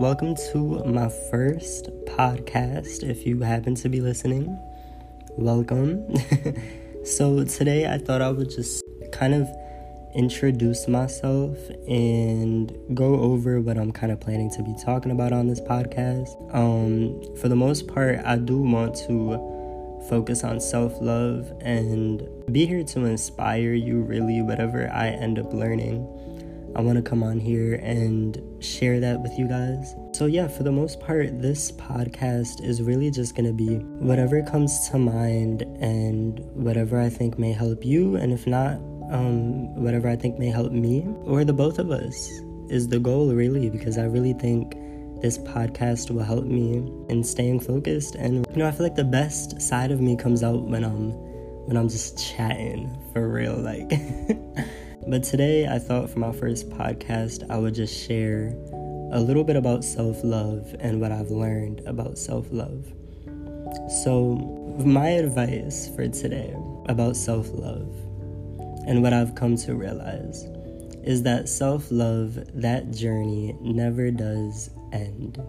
welcome to my first podcast. If you happen to be listening, welcome. so, today I thought I would just kind of introduce myself and go over what I'm kind of planning to be talking about on this podcast. Um, for the most part, I do want to focus on self love and be here to inspire you, really, whatever I end up learning. I want to come on here and share that with you guys. So, yeah, for the most part, this podcast is really just going to be whatever comes to mind and whatever I think may help you. And if not, um, whatever I think may help me or the both of us is the goal, really, because I really think this podcast will help me in staying focused. And, you know, I feel like the best side of me comes out when I'm when I'm just chatting for real like But today, I thought for my first podcast, I would just share a little bit about self love and what I've learned about self love. So, my advice for today about self love and what I've come to realize is that self love, that journey never does end,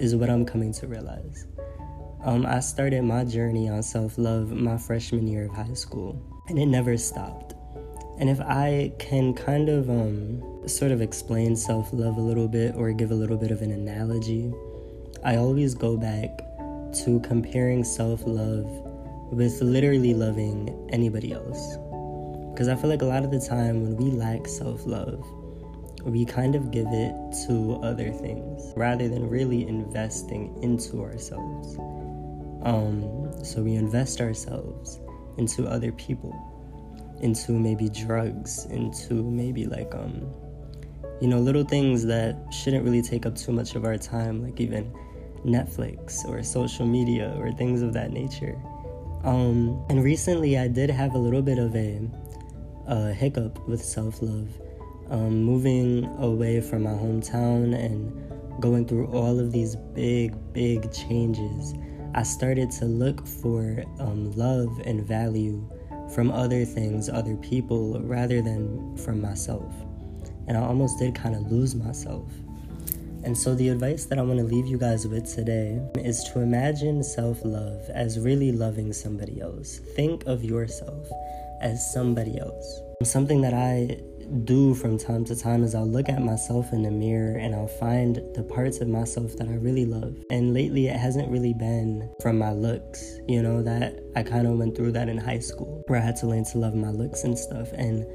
is what I'm coming to realize. Um, I started my journey on self love my freshman year of high school, and it never stopped. And if I can kind of um, sort of explain self love a little bit or give a little bit of an analogy, I always go back to comparing self love with literally loving anybody else. Because I feel like a lot of the time when we lack self love, we kind of give it to other things rather than really investing into ourselves. Um, so we invest ourselves into other people into maybe drugs, into maybe like um you know little things that shouldn't really take up too much of our time, like even Netflix or social media or things of that nature. Um, and recently, I did have a little bit of a, a hiccup with self love. Um, moving away from my hometown and going through all of these big, big changes, I started to look for um, love and value from other things, other people, rather than from myself. And I almost did kind of lose myself. And so, the advice that I want to leave you guys with today is to imagine self love as really loving somebody else. Think of yourself as somebody else. Something that I do from time to time is I'll look at myself in the mirror and I'll find the parts of myself that I really love. And lately, it hasn't really been from my looks, you know, that I kind of went through that in high school where I had to learn to love my looks and stuff. And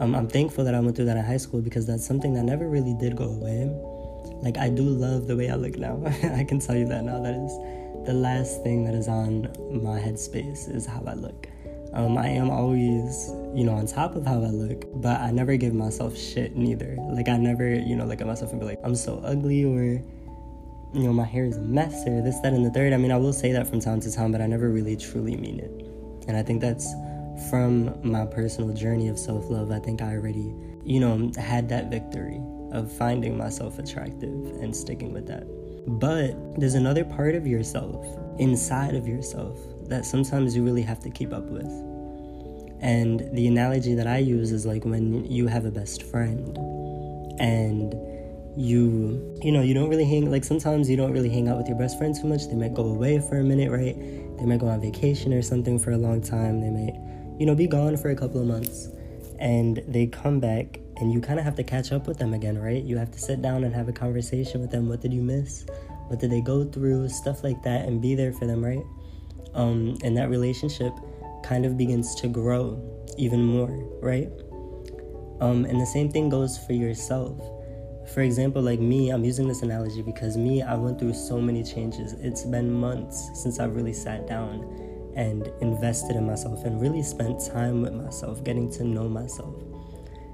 um, I'm thankful that I went through that in high school because that's something that never really did go away. Like, I do love the way I look now. I can tell you that now. That is the last thing that is on my headspace is how I look. Um, I am always, you know, on top of how I look, but I never give myself shit neither. Like I never, you know, look at myself and be like, I'm so ugly or you know, my hair is a mess or this, that, and the third. I mean, I will say that from time to time, but I never really truly mean it. And I think that's from my personal journey of self love. I think I already, you know, had that victory of finding myself attractive and sticking with that. But there's another part of yourself, inside of yourself, that sometimes you really have to keep up with. And the analogy that I use is like when you have a best friend and you you know you don't really hang like sometimes you don't really hang out with your best friend too much. They might go away for a minute right? They might go on vacation or something for a long time. They might you know be gone for a couple of months. And they come back and you kind of have to catch up with them again right? You have to sit down and have a conversation with them. What did you miss? What did they go through? Stuff like that and be there for them right um, and that relationship kind of begins to grow even more, right? Um, and the same thing goes for yourself. For example, like me, I'm using this analogy because me, I went through so many changes. It's been months since I've really sat down and invested in myself and really spent time with myself, getting to know myself.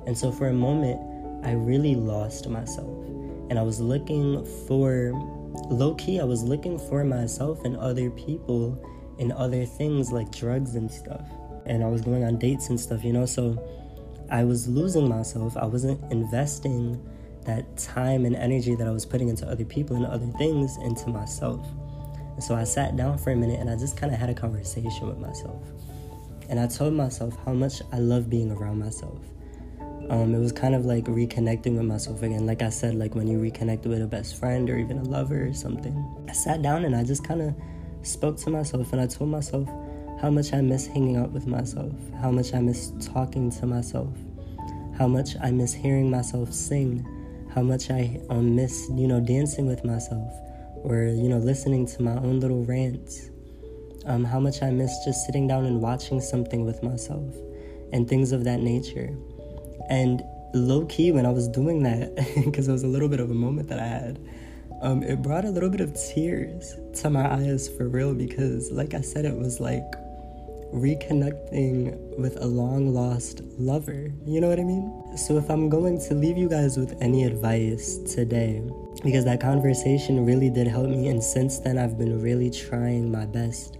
And so for a moment, I really lost myself. And I was looking for, low key, I was looking for myself and other people in other things like drugs and stuff. And I was going on dates and stuff, you know, so I was losing myself. I wasn't investing that time and energy that I was putting into other people and other things into myself. And so I sat down for a minute and I just kind of had a conversation with myself. And I told myself how much I love being around myself. Um, it was kind of like reconnecting with myself again. Like I said, like when you reconnect with a best friend or even a lover or something. I sat down and I just kind of spoke to myself and I told myself how much I miss hanging out with myself, how much I miss talking to myself, how much I miss hearing myself sing, how much I um, miss, you know, dancing with myself or, you know, listening to my own little rants. Um, how much I miss just sitting down and watching something with myself and things of that nature. And low key, when I was doing that, because it was a little bit of a moment that I had, um, it brought a little bit of tears to my eyes for real because, like I said, it was like reconnecting with a long lost lover. You know what I mean? So, if I'm going to leave you guys with any advice today, because that conversation really did help me, and since then, I've been really trying my best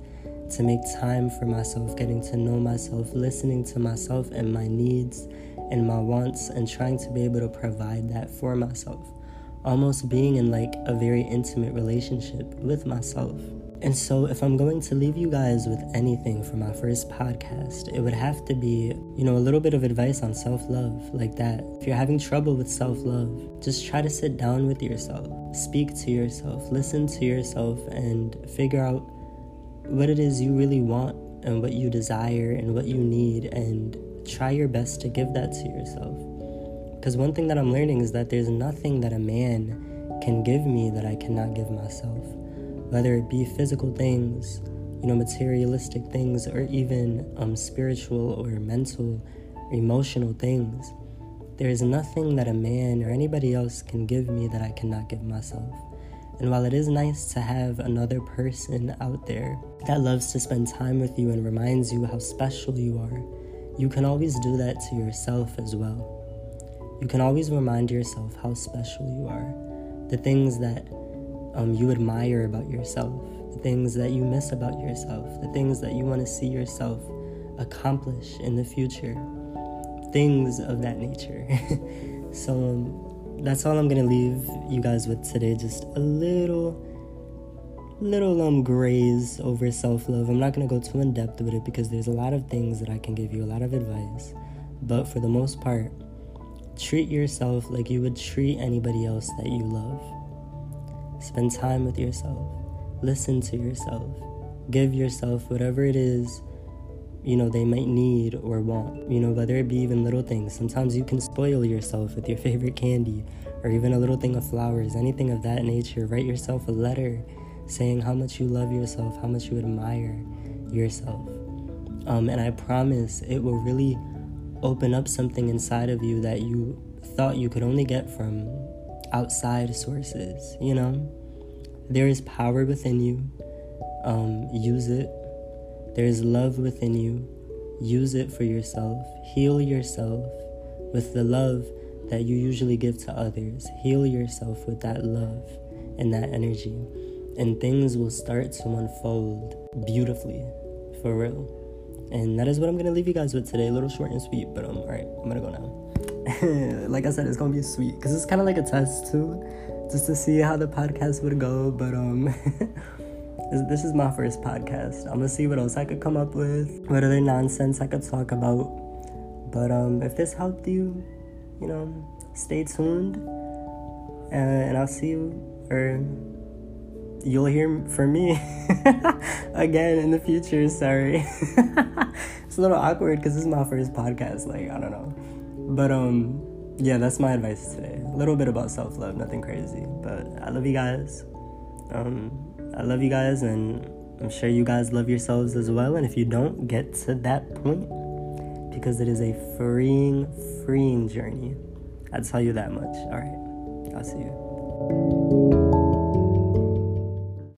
to make time for myself, getting to know myself, listening to myself and my needs and my wants, and trying to be able to provide that for myself. Almost being in like a very intimate relationship with myself. And so, if I'm going to leave you guys with anything for my first podcast, it would have to be, you know, a little bit of advice on self love, like that. If you're having trouble with self love, just try to sit down with yourself, speak to yourself, listen to yourself, and figure out what it is you really want and what you desire and what you need, and try your best to give that to yourself. Because one thing that I'm learning is that there's nothing that a man can give me that I cannot give myself whether it be physical things, you know, materialistic things, or even um, spiritual or mental, or emotional things. There is nothing that a man or anybody else can give me that I cannot give myself. And while it is nice to have another person out there that loves to spend time with you and reminds you how special you are, you can always do that to yourself as well. You can always remind yourself how special you are. The things that um, you admire about yourself, the things that you miss about yourself, the things that you want to see yourself accomplish in the future, things of that nature. so um, that's all I'm gonna leave you guys with today. Just a little, little um graze over self love. I'm not gonna go too in depth with it because there's a lot of things that I can give you, a lot of advice. But for the most part, treat yourself like you would treat anybody else that you love. Spend time with yourself. Listen to yourself. Give yourself whatever it is, you know, they might need or want. You know, whether it be even little things. Sometimes you can spoil yourself with your favorite candy or even a little thing of flowers, anything of that nature. Write yourself a letter saying how much you love yourself, how much you admire yourself. Um, and I promise it will really open up something inside of you that you thought you could only get from outside sources, you know? There is power within you. Um, use it. There is love within you. Use it for yourself. Heal yourself with the love that you usually give to others. Heal yourself with that love and that energy. And things will start to unfold beautifully, for real. And that is what I'm gonna leave you guys with today. A little short and sweet, but um, alright, I'm gonna go now. like I said, it's gonna be sweet because it's kind of like a test too, just to see how the podcast would go. But um, this is my first podcast. I'm gonna see what else I could come up with, what other nonsense I could talk about. But um, if this helped you, you know, stay tuned, uh, and I'll see you or you'll hear from me again in the future. Sorry, it's a little awkward because this is my first podcast. Like I don't know. But um yeah, that's my advice today. A little bit about self-love, nothing crazy. But I love you guys. Um I love you guys and I'm sure you guys love yourselves as well. And if you don't, get to that point because it is a freeing, freeing journey. I'll tell you that much. All right. I'll see you.